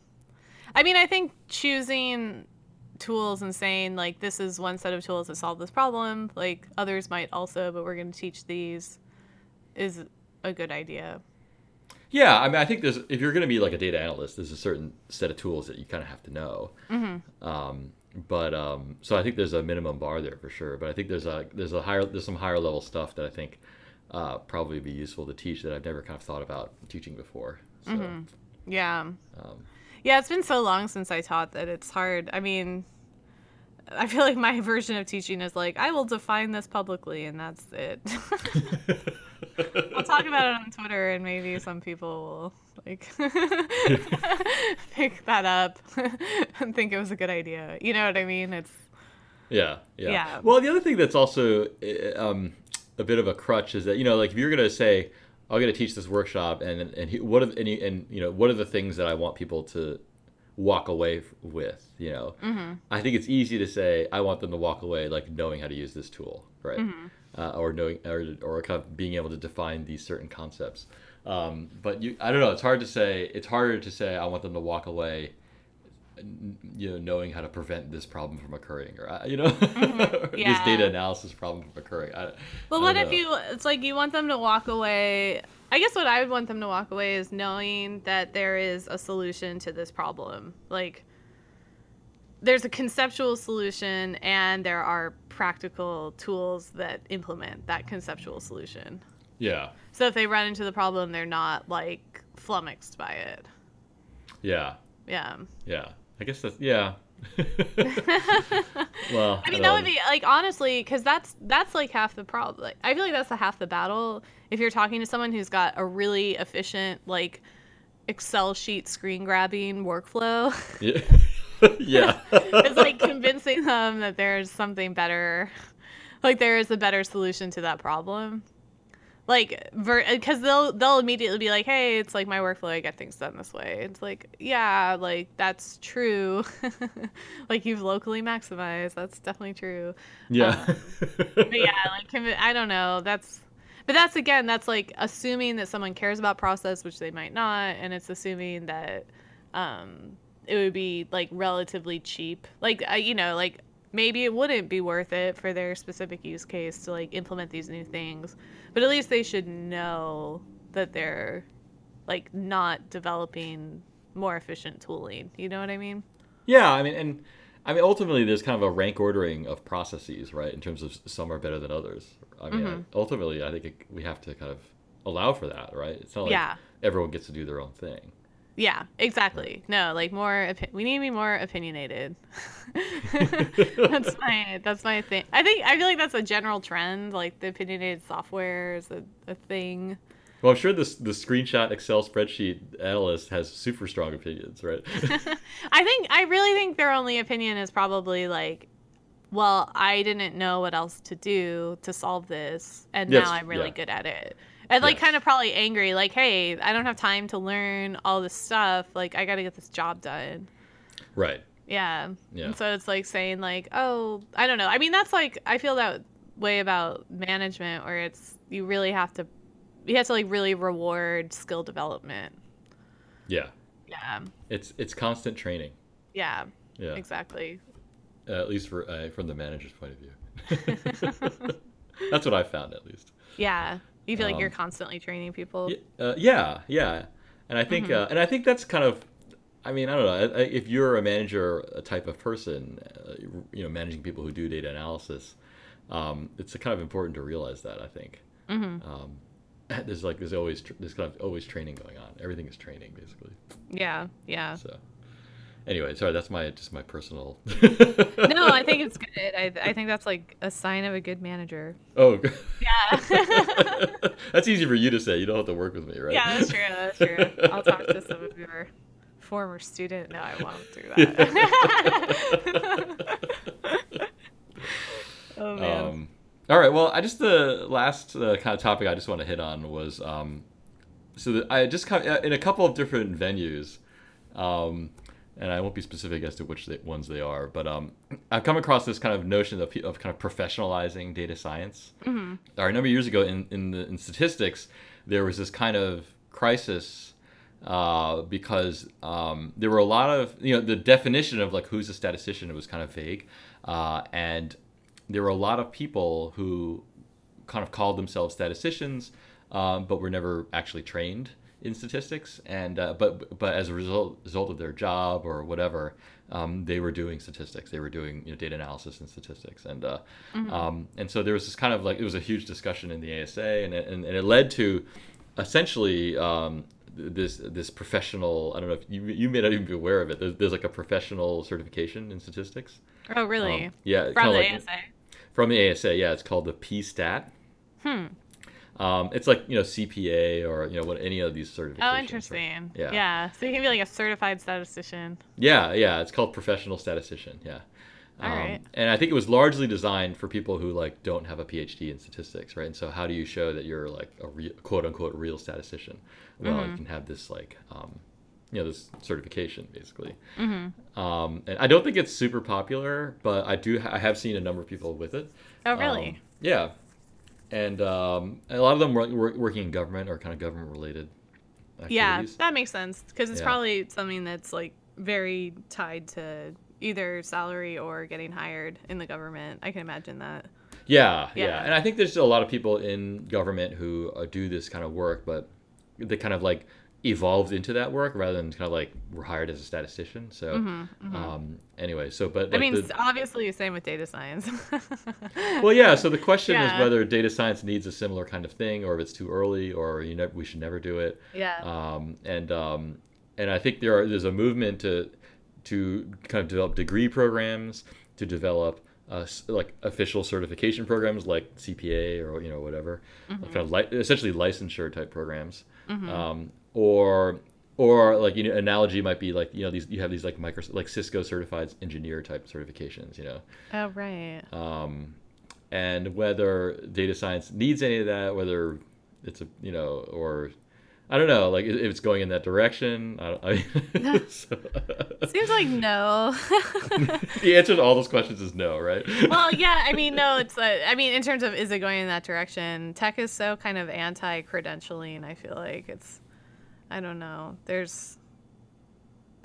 I mean, I think choosing tools and saying like this is one set of tools to solve this problem, like others might also, but we're going to teach these is a good idea.
Yeah, I mean, I think there's if you're going to be like a data analyst, there's a certain set of tools that you kind of have to know.
Mm-hmm.
Um, but um, so I think there's a minimum bar there for sure. But I think there's a there's a higher there's some higher level stuff that I think uh, probably be useful to teach that I've never kind of thought about teaching before. So,
Mm-hmm. Yeah.
um,
Yeah, it's been so long since I taught that it's hard. I mean, I feel like my version of teaching is like I will define this publicly and that's it. I'll talk about it on Twitter and maybe some people will like pick that up and think it was a good idea. You know what I mean? It's
Yeah, yeah.
Yeah.
Well, the other thing that's also uh, um, a bit of a crutch is that you know, like if you're gonna say, "I'm gonna teach this workshop," and and he- what are and, you- and you know, what are the things that I want people to walk away with? You know,
Mm-hmm.
I think it's easy to say I want them to walk away like knowing how to use this tool, right?
Mm-hmm.
Uh, or knowing or, or kind of being able to define these certain concepts. Um, but you, I don't know. It's hard to say. It's harder to say I want them to walk away you know knowing how to prevent this problem from occurring or uh, you know this
Mm-hmm. Yeah.
data analysis problem from occurring I,
Well,
I
what
don't
if you? It's like you want them to walk away. I guess what I would want them to walk away is knowing that there is a solution to this problem. Like, there's a conceptual solution, and there are practical tools that implement that conceptual solution.
yeah
So if they run into the problem, they're not like flummoxed by it.
yeah
Yeah.
yeah i guess that's yeah well
I mean,
don't
that would be like honestly, because that's that's like half the problem. Like, I feel like that's the half the battle. If you're talking to someone who's got a really efficient like Excel sheet screen grabbing workflow,
yeah yeah
it's like convincing them that there's something better, like there is a better solution to that problem. Like, because they'll they'll immediately be like, "Hey, it's like my workflow. I get things done this way." It's like, yeah, like that's true. like you've locally maximized. That's definitely true.
yeah
But yeah, like I don't know. That's but that's again, that's like assuming that someone cares about process, which they might not, and it's assuming that um, it would be like relatively cheap. Like uh, you know, like maybe it wouldn't be worth it for their specific use case to like implement these new things, but at least they should know that they're like not developing more efficient tooling. You know what I mean?
yeah i mean and i mean ultimately there's kind of a rank ordering of processes right in terms of some are better than others i mean
Mm-hmm.
I- ultimately i think it, we have to kind of allow for that right it's not like
Yeah.
everyone gets to do their own thing
Yeah, exactly. No, like more. Opi- we need to be more opinionated. that's my. That's my thing. I think. I feel like that's a general trend. Like the opinionated software is a, a thing.
well i'm sure this the screenshot excel spreadsheet analyst has super strong opinions right
I think. I really think their only opinion is probably like, well, I didn't know what else to do to solve this, and
Yes,
now I'm really
yeah.
good at it. And like kind of probably angry, like, hey, I don't have time to learn all this stuff. Like, I got to get this job done.
right
Yeah.
Yeah.
And so it's like saying like, oh, I don't know. I mean, that's like I feel that way about management where it's you really have to you have to like really reward skill development.
Yeah.
Yeah.
It's it's constant training.
Yeah.
Yeah.
Exactly.
Uh, at least for uh, from the manager's point of view. That's what I found, at least.
Yeah. You feel like you're
Um,
constantly training people.
Uh, yeah, yeah, and I think, uh, and I think that's kind of, I mean, I don't know, I- I- if you're a manager, a type of person, uh, you know, managing people who do data analysis, um, it's kind of important to realize that. I think. Um, there's like there's always there's kind of always training going on. Everything is training basically.
Yeah. Yeah.
So, anyway, sorry, that's my just my personal.
No, I think it's good. I, I think that's like a sign of a good manager.
Oh,
Yeah.
that's easy for you to say. You don't have to work with me, right?
Yeah, that's true. That's true. I'll talk to some of your former student. No, I won't do that. oh man.
Um, all right. Well, I just the last uh, kind of topic I just want to hit on was um, so that I just kind of, in a couple of different venues, um, and I won't be specific as to which they, ones they are, but um, I've come across this kind of notion of, of kind of professionalizing data science. Mm-hmm. a number of years ago in in, the, in statistics, there was this kind of crisis uh, because um, there were a lot of you know the definition of like who's a statistician was kind of vague, uh, and there were a lot of people who kind of called themselves statisticians, um, but were never actually trained in statistics. And uh, but but as a result result of their job or whatever, um, they were doing statistics. They were doing you know, data analysis and statistics. And uh, um, and so there was this kind of like it was a huge discussion in the ASA, and it, and, and it led to essentially. Um, this this professional I don't know if you you may not even be aware of it. There's, there's like a professional certification in statistics.
oh really?
Um, yeah,
From the
like-
ASA.
from the ASA, yeah, it's called the PStat.
Hmm.
Um, it's like you know CPA or you know what any of these certifications.
Oh,
right?
interesting.
Yeah.
Yeah. So you can be like a certified statistician.
Yeah, yeah, it's called professional statistician. Yeah. Um,
All right.
And I think it was largely designed for people who like don't have a PhD in statistics, right? And so how do you show that you're like a real, quote unquote real statistician? Well,
Mm-hmm.
you can have this like um, you know this certification basically.
Mm-hmm.
Um, and I don't think it's super popular, but I do I have seen a number of people with it.
Oh really?
Um, yeah, and um, and a lot of them were, were working in government or kind of government related.
yeah, that makes sense because it's
Yeah.
probably something that's like very tied to either salary or getting hired in the government. I can imagine that.
Yeah, yeah,
Yeah.
and I think there's a lot of people in government who uh, do this kind of work, but they kind of like evolved into that work rather than kind of like we're hired as a statistician. So, um, anyway, so but
Mm-hmm, I mean,
the-
obviously the same with data science.
well, yeah. So the question
Yeah.
is whether data science needs a similar kind of thing, or if it's too early, or you know we should never do it.
yeah.
um, and um, and I think there are there's a movement to to kind of develop degree programs to develop uh, like official certification programs like CPA or you know whatever kind of li- essentially licensure type programs um, or or like you know analogy might be like you know these you have these like micro like Cisco certified engineer type certifications you know
oh right.
um, and whether data science needs any of that, whether it's a you know, or I don't know, like if it's going in that direction. I, don't, I mean, so,
Seems like no.
the answer to all those questions is no, right?
well, yeah. I mean, no. It's. Uh, I mean, in terms of is it going in that direction? Tech is so kind of anti-credentialing. I feel like it's. I don't know. There's.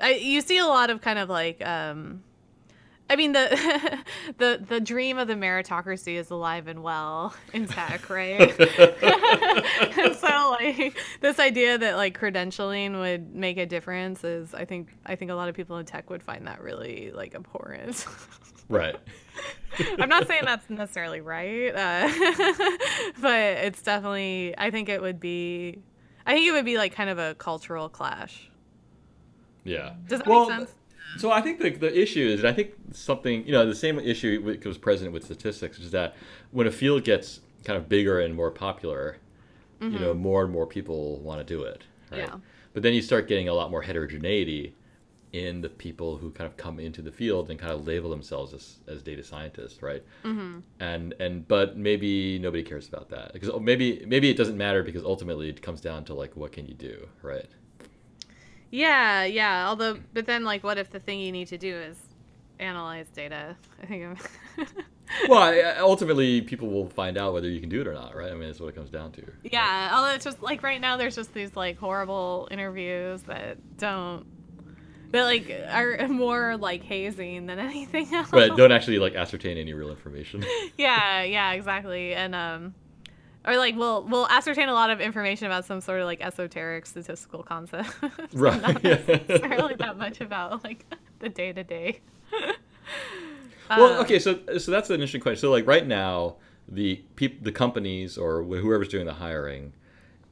I you see a lot of kind of like. um I mean the the the dream of the meritocracy is alive and well in tech, right? and so like this idea that like credentialing would make a difference is I think I think a lot of people in tech would find that really like abhorrent.
right.
I'm not saying that's necessarily right, uh, but it's definitely. I think it would be. I think it would be like kind of a cultural clash.
Yeah.
Does that
Well,
make sense?
So I think the, the issue is, and I think something, you know, the same issue that was present with statistics is that when a field gets kind of bigger and more popular, you know, mm-hmm. more and more people want to do it. Right?
Yeah.
But then you start getting a lot more heterogeneity in the people who kind of come into the field and kind of label themselves as, as data scientists, right? Mm-hmm. And and but maybe nobody cares about that because maybe maybe it doesn't matter because ultimately it comes down to like what can you do, right?
Yeah, yeah. Although, but then like, what if the thing you need to do is analyze data. I think I'm.
well, ultimately, people will find out whether you can do it or not, right? I mean, that's what it comes down to.
Yeah, although it's just like right now, there's just these like horrible interviews that don't that like are more like hazing than anything else.
But don't actually like ascertain any real information.
yeah, yeah, exactly. And um or like we'll we'll ascertain a lot of information about some sort of like esoteric statistical concept.
right.
Not necessarily that much about like the day to day.
Well, okay, so so that's an interesting question. So like right now, the peop- the companies or whoever's doing the hiring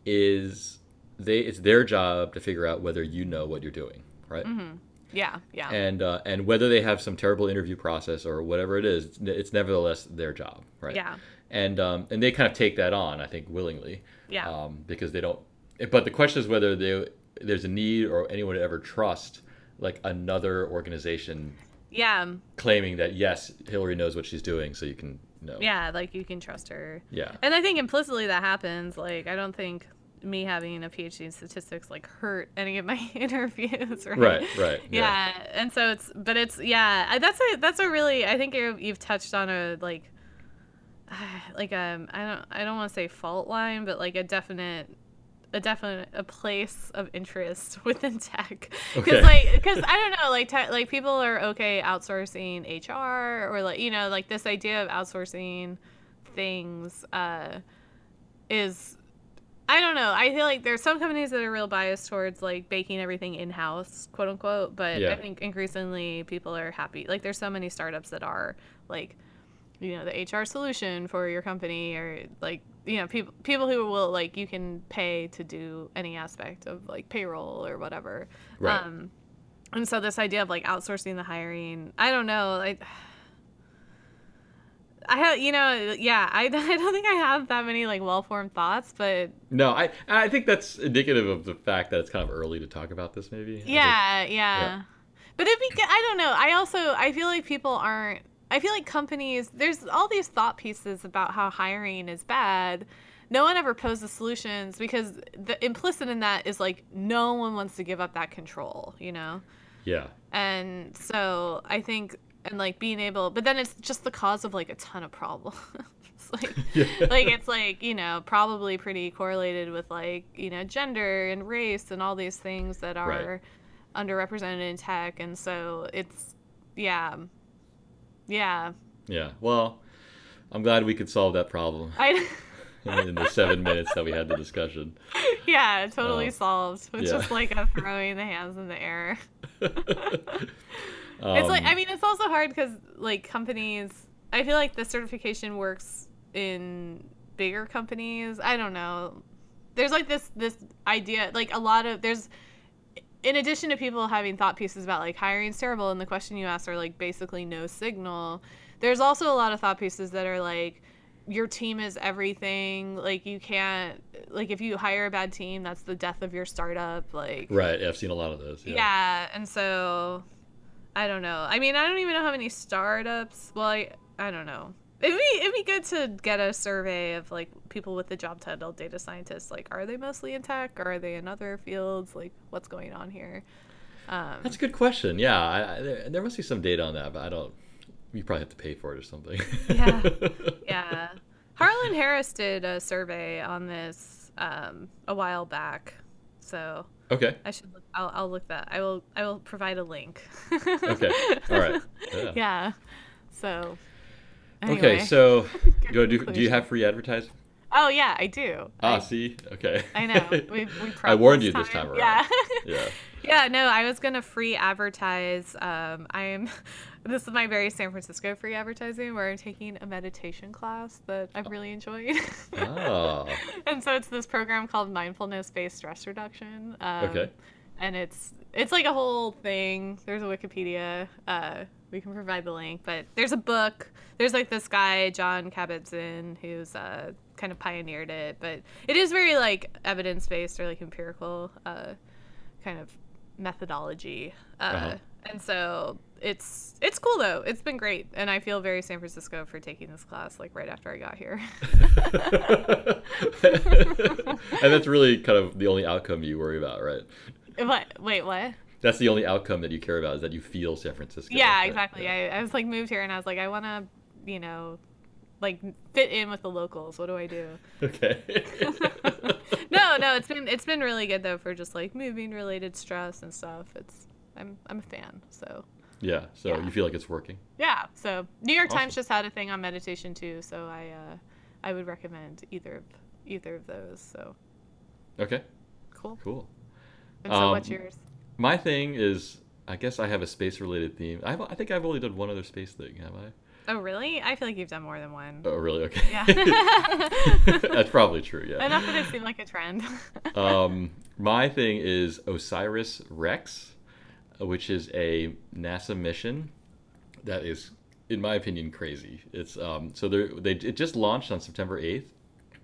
is they it's their job to figure out whether you know what you're doing, right?
Mm-hmm. Yeah, yeah.
And uh, and whether they have some terrible interview process or whatever it is, it's, it's nevertheless their job, right?
Yeah.
And um, and they kind of take that on, I think, willingly.
Yeah.
Um, because they don't. But the question is whether they there's a need or anyone would ever trust like another organization.
Yeah.
Claiming that yes, Hilary knows what she's doing, so you can know.
Yeah, like you can trust her.
Yeah.
And I think implicitly that happens. Like I don't think me having a PhD in statistics like hurt any of my interviews, right?
Right, right.
Yeah. yeah. and so it's, but it's yeah, that's a that's a really I think you've touched on a like, like um I don't I don't want to say fault line, but like a definite a definite a place of interest within tech because okay. like because i don't know like te- like people are okay outsourcing hr or like you know like this idea of outsourcing things uh is I don't know. I feel like there's some companies that are real biased towards like baking everything in house, quote unquote. But yeah. I think increasingly people are happy. Like there's so many startups that are like, you know, the HR solution for your company, or like you know people people who will like you can pay to do any aspect of like payroll or whatever.
Right.
Um, and so this idea of like outsourcing the hiring, I don't know. Like I have, you know, yeah, I, I don't think I have that many like well-formed thoughts, but
no, I I think that's indicative of the fact that it's kind of early to talk about this, maybe.
Yeah, think, yeah, yeah, But it'd be, I don't know. I also I feel like people aren't. I feel like companies. There's all these thought pieces about how hiring is bad. No one ever poses solutions because the implicit in that is like no one wants to give up that control, you know.
Yeah.
And so I think and like being able but then it's just the cause of like a ton of problems. Like yeah. like it's like you know probably pretty correlated with like you know gender and race and all these things that are right. underrepresented in tech. And so it's yeah. Yeah.
Yeah. Well i'm glad we could solve that problem
I,
in the seven minutes that we had the discussion.
Yeah totally uh, solved with yeah. just like a throwing the hands in the air um, it's like I um, mean, it's also hard because like companies. I feel like the certification works in bigger companies. I don't know. There's like this this idea, like a lot of there's. In addition to people having thought pieces about like hiring's terrible, and the question you asked are like basically no signal. There's also a lot of thought pieces that are like your team is everything like you can't like if you hire a bad team that's the death of your startup like
right i've seen a lot of those
yeah, yeah and so I don't know. I mean, I don't even know how many startups. Well, I I don't know. It'd be it'd be good to get a survey of like people with the job title data scientists. Like, are they mostly in tech, or are they in other fields? Like, what's going on here?
Um, That's a good question. Yeah, I, I, there, there must be some data on that, but I don't. You probably have to pay for it or something.
yeah, yeah. Harlan Harris did a survey on this um, a while back, so
Okay.
I should look. I'll, I'll look that. I will. I will provide a link.
okay. All right.
Yeah. yeah. So.
Anyway. Okay. So, do, do, do you have free advertising?
Oh yeah, I do.
Ah,
I,
see. Okay.
I know. We, we
I warned you this time around.
Yeah.
yeah.
Yeah. No, I was gonna free advertise. Um, I am. This is my very San Francisco free advertising where I'm taking a meditation class that I've really enjoyed.
oh.
and so it's this program called mindfulness based stress reduction. Um,
okay.
And it's it's like a whole thing. There's a Wikipedia. Uh, we can provide the link, but there's a book. There's like this guy John Kabat-Zinn who's uh, kind of pioneered it, but it is very like evidence based or like empirical uh, kind of methodology. Uh, uh-huh. And so it's it's cool though. It's been great, and I feel very San Francisco for taking this class like right after I got here.
and that's really kind of the only outcome you worry about, right?
What? Wait, what?
that's the only outcome that you care about is that you feel San Francisco.
Yeah,
right?
exactly.
Yeah.
I, I was like moved here and I was like, I want to, you know, like fit in with the locals. What do I do?
Okay.
no, no, it's been it's been really good though for just like moving related stress and stuff. It's I'm I'm a fan. So
yeah. So
Yeah.
you feel like it's working.
yeah. So New York Times just had a thing on meditation too. So I uh, I would recommend either of either of those. So
Okay.
cool.
Cool.
And so
Um,
what's yours?
My thing is, I guess I have a space-related theme. I've, I think I've only done one other space thing. Have I?
Oh really? I feel like you've done more than one.
Oh, really? Okay.
Yeah.
That's probably true. Yeah.
Enough that it seemed like a trend.
um, my thing is OSIRIS-REx, which is a NASA mission that is, in my opinion, crazy. It's um, so they they it just launched on September 8th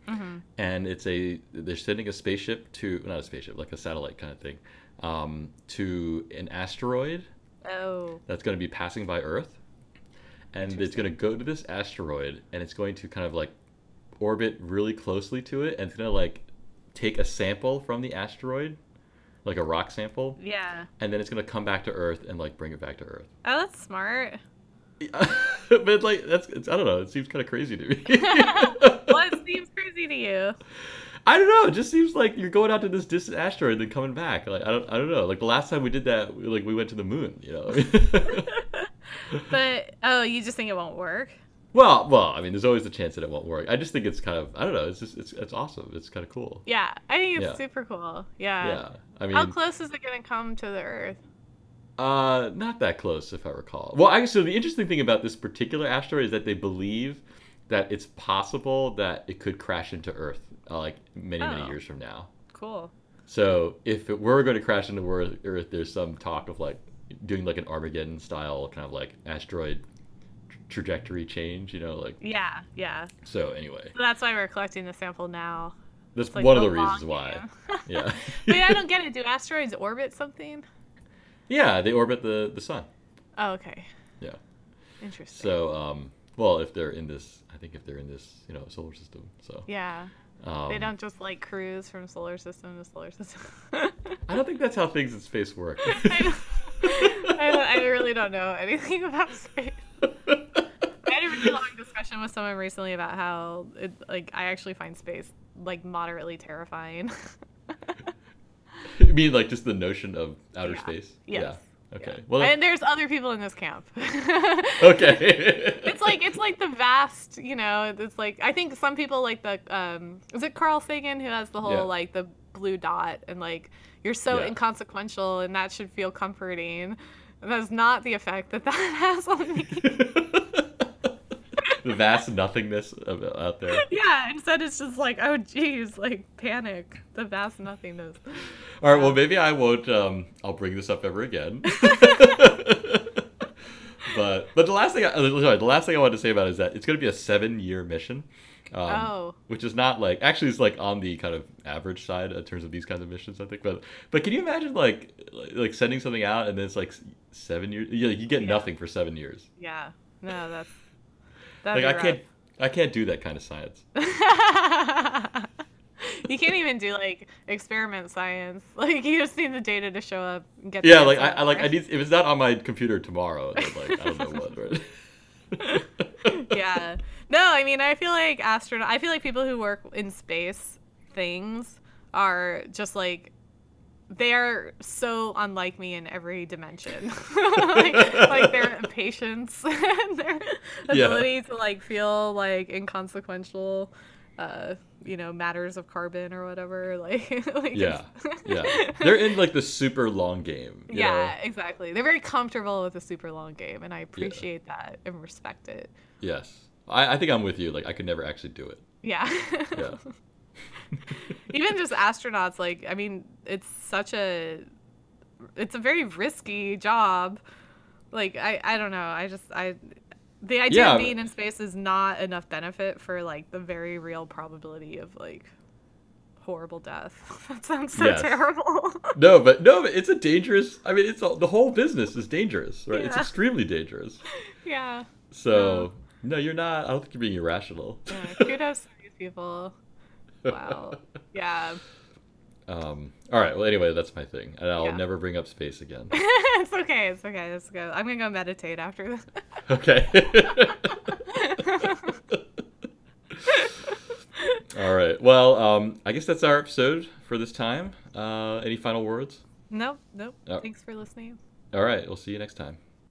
hmm
and it's a they're sending a spaceship to not a spaceship like a satellite kind of thing um, to an asteroid
Oh.
that's going to be passing by Earth, and it's going to go to this asteroid, and it's going to kind of like orbit really closely to it, and it's going to like take a sample from the asteroid, like a rock sample,
Yeah.
and then it's going to come back to Earth and like bring it back to Earth.
Oh, that's smart.
but like that's it's, I don't know, it seems kind of crazy to me.
what seems crazy to you?
I don't know. It just seems like you're going out to this distant asteroid and then coming back. Like I don't, I don't know. Like the last time we did that, we- like we went to the moon. You know.
But oh, you just think it won't work?
Well, well. I mean, there's always the chance that it won't work. I just think it's kind of, I don't know. It's just, it's, it's awesome. It's kind of cool.
Yeah, I think it's
Yeah.
super cool. Yeah.
Yeah. I mean,
How close is it gonna come to the Earth?
uh, not that close, if I recall. Well, I so the interesting thing about this particular asteroid is that they believe that it's possible that it could crash into Earth, uh, like many, many
Oh.
years from now.
Cool.
So if it were going to crash into Earth, there's some talk of like doing like an Armageddon style kind of like asteroid trajectory change, you know, like
Yeah, yeah.
so. Anyway,
So that's why we're collecting the sample now.
that's
like
one of the reasons why. Yeah,
Wait, I don't get it. Do asteroids orbit something?
yeah, they orbit the the sun.
Oh, okay.
Yeah.
Interesting.
So, um, well, if they're in this, I think if they're in this, you know, solar system. So
yeah,
um,
they don't just like cruise from solar system to solar system.
I don't think that's how things in space work.
I, don't, I, don't, I really don't know anything about space. I had a really long discussion with someone recently about how it, like I actually find space like moderately terrifying.
you mean like just the notion of outer
Yeah.
space?
Yes.
Yeah. Okay.
Yeah.
Well.
and there's other people in this camp.
okay.
it's like it's like the vast, you know. It's like I think some people like the um, is it Carl Sagan who has the whole
Yeah.
like the blue dot and like you're so
Yeah.
inconsequential and that should feel comforting. And that's not the effect that that has on me.
the vast nothingness of, out there.
yeah, instead it's just like oh geez, like panic, the vast nothingness.
All right. Well, maybe I won't. Um, I'll bring this up ever again. but but the last thing, I, uh, sorry, the last thing I wanted to say about it is that it's going to be a seven-year mission. Um,
Oh.
Which is not like actually it's like on the kind of average side in terms of these kinds of missions I think but but can you imagine like like, like sending something out and then it's like seven years yeah you get
Yeah.
nothing for seven years
Yeah, no, that's
like
that'd
I
be
can't I can't do that kind of science
you can't even do like experiment science. Like you just need the data to show up. And get
Yeah, like I. I like I need if it's not on my computer tomorrow, then like I don't know what. Right?
yeah. No, I mean, I feel like astronaut. I feel like people who work in space things are just like they are so unlike me in every dimension. like, like their patience and their
Yeah.
ability to like feel like inconsequential. Uh, you know, matters of carbon or whatever. Like, like
Yeah, yeah. They're in like the super long game. you
yeah,
know?
exactly. They're very comfortable with the super long game, and I appreciate that and respect it.
Yes. I, I think I'm with you. Like I could never actually do it.
Yeah.
Yeah.
Even just astronauts, like, I mean, it's such a, it's a very risky job. Like, I, I don't know. I just, I, the idea
Yeah.
of being in space is not enough benefit for like the very real probability of like horrible death. that sounds so
Yes.
terrible.
No, but no, but it's a dangerous. I mean, it's all, the whole business is dangerous, right? It's extremely dangerous.
yeah.
So no, you're not. I don't think you're being irrational.
yeah. Kudos to these people. Wow. Yeah.
Um, all right. Well, anyway, that's my thing, and I'll
Yeah.
never bring up space again.
it's okay. It's okay. Let's go. I'm gonna go meditate after this.
okay. all right. Well, um, I guess that's our episode for this time. Uh, any final words?
nope. Nope.
Oh.
Thanks for listening.
All right. We'll see you next time.